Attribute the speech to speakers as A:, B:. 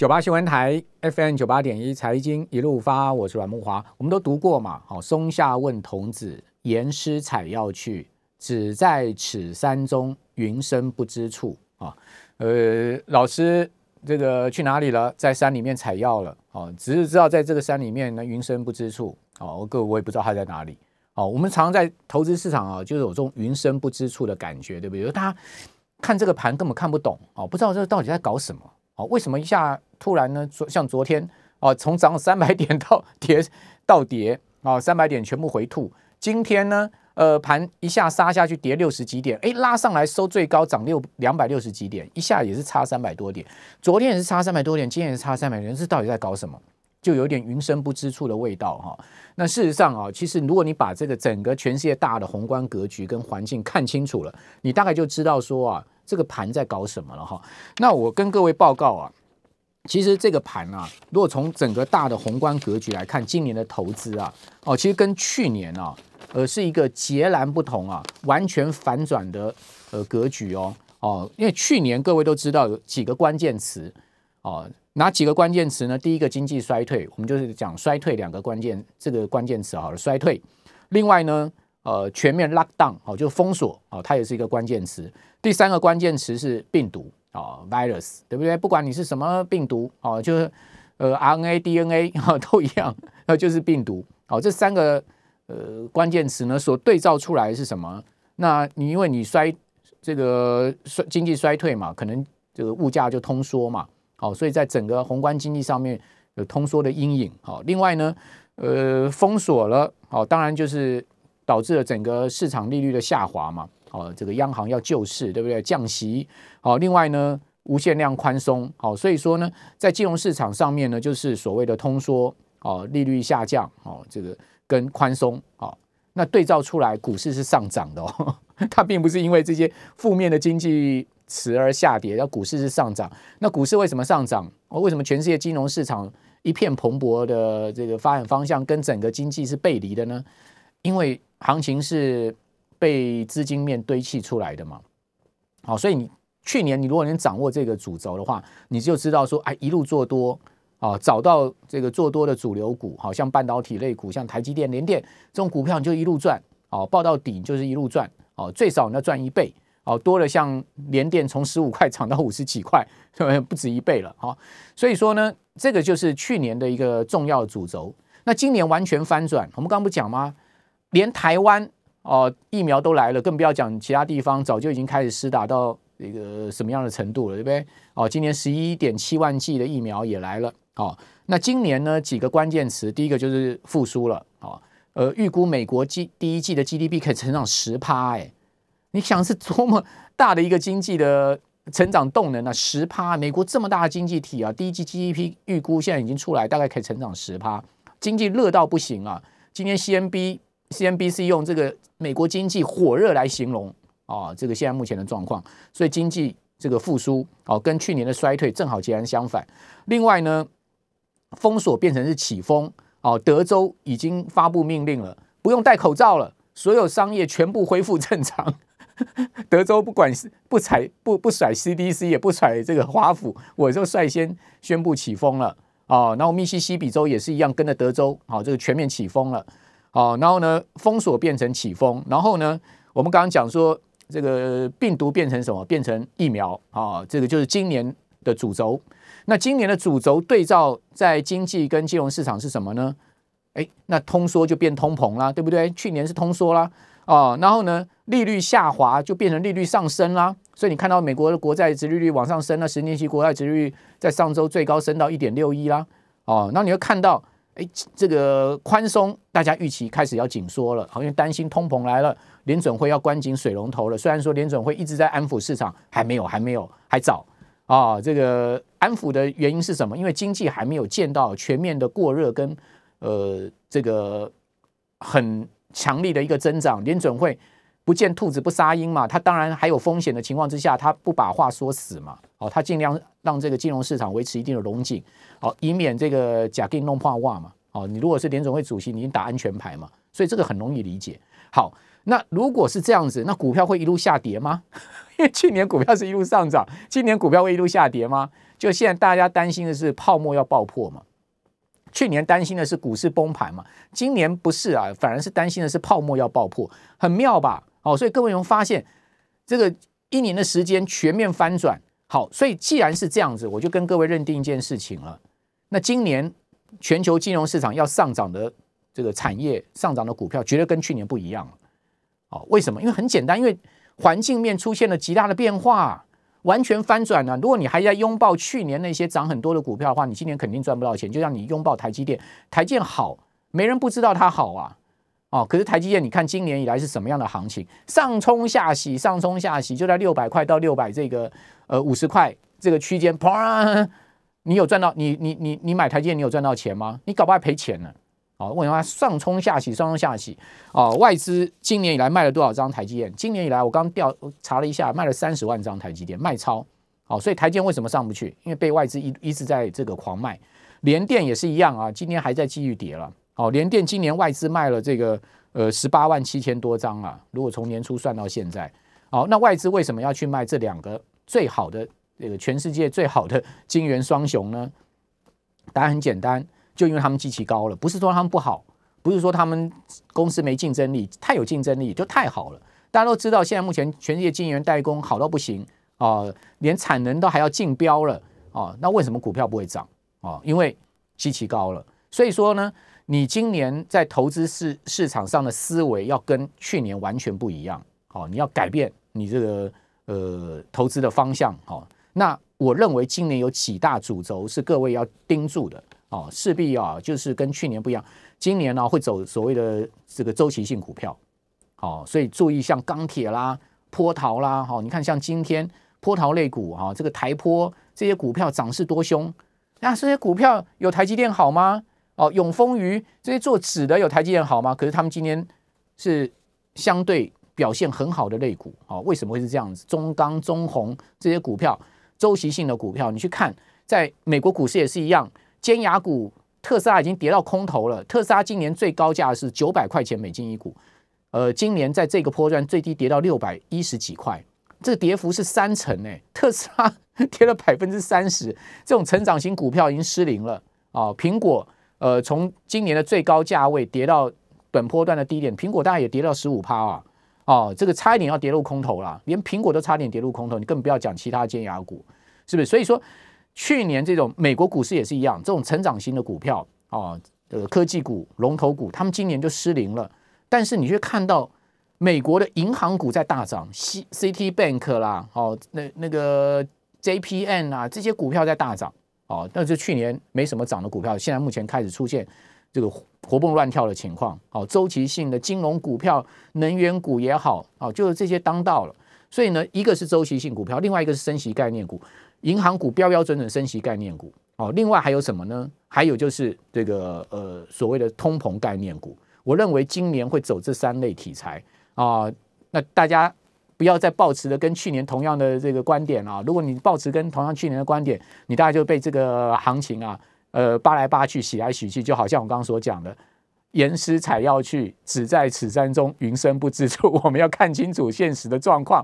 A: 九八新闻台 FM 九八点一财经一路发，我是阮木华。我们都读过嘛？好，松下问童子，言师采药去，只在此山中，云深不知处啊。呃，老师这个去哪里了？在山里面采药了。哦，只是知道在这个山里面呢，云深不知处。哦，我各我也不知道他在哪里。哦，我们常常在投资市场啊，就是有这种云深不知处的感觉，对不对？他看这个盘根本看不懂，哦，不知道这到底在搞什么。哦，为什么一下？突然呢，昨像昨天啊，从涨三百点到跌到跌啊，三百点全部回吐。今天呢，呃，盘一下杀下去跌六十几点，哎，拉上来收最高涨六两百六十几点，一下也是差三百多点。昨天也是差三百多点，今天也是差三百点，这到底在搞什么？就有点云深不知处的味道哈。那事实上啊，其实如果你把这个整个全世界大的宏观格局跟环境看清楚了，你大概就知道说啊，这个盘在搞什么了哈。那我跟各位报告啊。其实这个盘啊，如果从整个大的宏观格局来看，今年的投资啊，哦，其实跟去年啊，呃，是一个截然不同啊，完全反转的呃格局哦，哦，因为去年各位都知道有几个关键词哦，哪几个关键词呢？第一个经济衰退，我们就是讲衰退两个关键，这个关键词好了，衰退。另外呢，呃，全面 lock down 哦，就封锁哦，它也是一个关键词。第三个关键词是病毒。哦，virus 对不对？不管你是什么病毒哦，就是呃 RNA、DNA 哈 都一样，那就是病毒。哦，这三个呃关键词呢，所对照出来是什么？那你因为你衰这个衰经济衰退嘛，可能这个物价就通缩嘛。好，所以在整个宏观经济上面有通缩的阴影。好，另外呢，呃，封锁了，好，当然就是导致了整个市场利率的下滑嘛。哦，这个央行要救市，对不对？降息，好，另外呢，无限量宽松，好，所以说呢，在金融市场上面呢，就是所谓的通缩，哦，利率下降，哦，这个跟宽松，哦，那对照出来，股市是上涨的哦，它并不是因为这些负面的经济词而下跌，那股市是上涨。那股市为什么上涨？哦，为什么全世界金融市场一片蓬勃的这个发展方向跟整个经济是背离的呢？因为行情是。被资金面堆砌出来的嘛，好，所以你去年你如果能掌握这个主轴的话，你就知道说，哎，一路做多啊，找到这个做多的主流股，好像半导体类股，像台积电、联电这种股票，你就一路赚，哦，报到底就是一路赚，哦，最少你要赚一倍，哦，多了像联电从十五块涨到五十几块，不止一倍了，哈，所以说呢，这个就是去年的一个重要主轴。那今年完全翻转，我们刚刚不讲吗？连台湾。哦，疫苗都来了，更不要讲其他地方，早就已经开始施打到一个什么样的程度了，对不对？哦，今年十一点七万剂的疫苗也来了。哦，那今年呢，几个关键词，第一个就是复苏了。哦，呃，预估美国季第一季的 GDP 可以成长十趴，哎，你想是多么 大的一个经济的成长动能啊？十趴，美国这么大的经济体啊，第一季 GDP 预估现在已经出来，大概可以成长十趴，经济热到不行啊。今天 CNB。CNBC 用这个美国经济火热来形容啊，这个现在目前的状况，所以经济这个复苏哦，跟去年的衰退正好截然相反。另外呢，封锁变成是起风哦，德州已经发布命令了，不用戴口罩了，所有商业全部恢复正常。德州不管是不采不不甩 CDC，也不甩这个华府，我就率先宣布起风了哦。然后密西西比州也是一样，跟着德州好，这个全面起风了。好，然后呢，封锁变成起封，然后呢，我们刚刚讲说这个病毒变成什么？变成疫苗啊，这个就是今年的主轴。那今年的主轴对照在经济跟金融市场是什么呢？哎，那通缩就变通膨啦，对不对？去年是通缩啦，哦，然后呢，利率下滑就变成利率上升啦。所以你看到美国的国债殖利率往上升了，十年期国债殖利率在上周最高升到一点六一啦，哦，那你会看到。哎，这个宽松，大家预期开始要紧缩了，好，因为担心通膨来了，联准会要关紧水龙头了。虽然说联准会一直在安抚市场，还没有，还没有，还早啊。这个安抚的原因是什么？因为经济还没有见到全面的过热跟呃这个很强力的一个增长，联准会。不见兔子不撒鹰嘛，他当然还有风险的情况之下，他不把话说死嘛，哦，他尽量让这个金融市场维持一定的龙井，哦，以免这个假定弄破袜嘛，哦，你如果是联总会主席，你打安全牌嘛，所以这个很容易理解，好，那如果是这样子，那股票会一路下跌吗？因 为去年股票是一路上涨，今年股票会一路下跌吗？就现在大家担心的是泡沫要爆破嘛？去年担心的是股市崩盘嘛？今年不是啊，反而是担心的是泡沫要爆破，很妙吧？哦，所以各位有发现这个一年的时间全面翻转。好，所以既然是这样子，我就跟各位认定一件事情了。那今年全球金融市场要上涨的这个产业上涨的股票，绝对跟去年不一样了。哦，为什么？因为很简单，因为环境面出现了极大的变化，完全翻转了。如果你还在拥抱去年那些涨很多的股票的话，你今年肯定赚不到钱。就像你拥抱台积电，台积电好，没人不知道它好啊。哦，可是台积电，你看今年以来是什么样的行情？上冲下洗，上冲下洗，就在六百块到六百这个呃五十块这个区间，啪！你有赚到？你你你你买台积电，你有赚到钱吗？你搞不好赔钱呢。哦，为什么上冲下洗，上冲下洗？哦，外资今年以来卖了多少张台积电？今年以来我刚调查了一下，卖了三十万张台积电，卖超。好，所以台积电为什么上不去？因为被外资一一直在这个狂卖。联电也是一样啊，今年还在继续跌了。哦，联电今年外资卖了这个呃十八万七千多张啊。如果从年初算到现在，好，那外资为什么要去卖这两个最好的这个全世界最好的晶圆双雄呢？答案很简单。就因为他们机器高了，不是说他们不好，不是说他们公司没竞争力，太有竞争力就太好了。大家都知道，现在目前全世界晶圆代工好到不行啊，连产能都还要竞标了啊。那为什么股票不会涨啊？因为机器高了。所以说呢，你今年在投资市市场上的思维要跟去年完全不一样。好，你要改变你这个呃投资的方向。好，那我认为今年有几大主轴是各位要盯住的。哦，势必啊，就是跟去年不一样，今年呢会走所谓的这个周期性股票，好，所以注意像钢铁啦、波涛啦，哈，你看像今天波涛类股哈，这个台波这些股票涨势多凶，那这些股票有台积电好吗？哦，永丰余这些做纸的有台积电好吗？可是他们今天是相对表现很好的类股，哦，为什么会是这样子？中钢、中红这些股票周期性的股票，你去看，在美国股市也是一样。尖牙股特斯拉已经跌到空头了。特斯拉今年最高价是九百块钱美金一股，呃，今年在这个波段最低跌到六百一十几块，这个跌幅是三成诶。特斯拉 跌了百分之三十，这种成长型股票已经失灵了啊。苹果呃，从今年的最高价位跌到本波段的低点，苹果大概也跌到十五趴啊。哦，这个差一点要跌入空头了，连苹果都差点跌入空头，你更不要讲其他尖牙股，是不是？所以说。去年这种美国股市也是一样，这种成长型的股票啊，呃，科技股、龙头股，他们今年就失灵了。但是你却看到美国的银行股在大涨，C C T Bank 啦，哦，那那个 J P N 啊，这些股票在大涨，哦，那是去年没什么涨的股票，现在目前开始出现这个活蹦乱跳的情况。哦，周期性的金融股票、能源股也好，哦，就是这些当道了。所以呢，一个是周期性股票，另外一个是升息概念股。银行股标标准准升息概念股哦，另外还有什么呢？还有就是这个呃所谓的通膨概念股，我认为今年会走这三类题材啊。那大家不要再抱持的跟去年同样的这个观点啊。如果你抱持跟同样去年的观点，你大概就被这个行情啊呃扒来扒去、洗来洗去，就好像我刚刚所讲的，言师采药去，只在此山中，云深不知处。我们要看清楚现实的状况。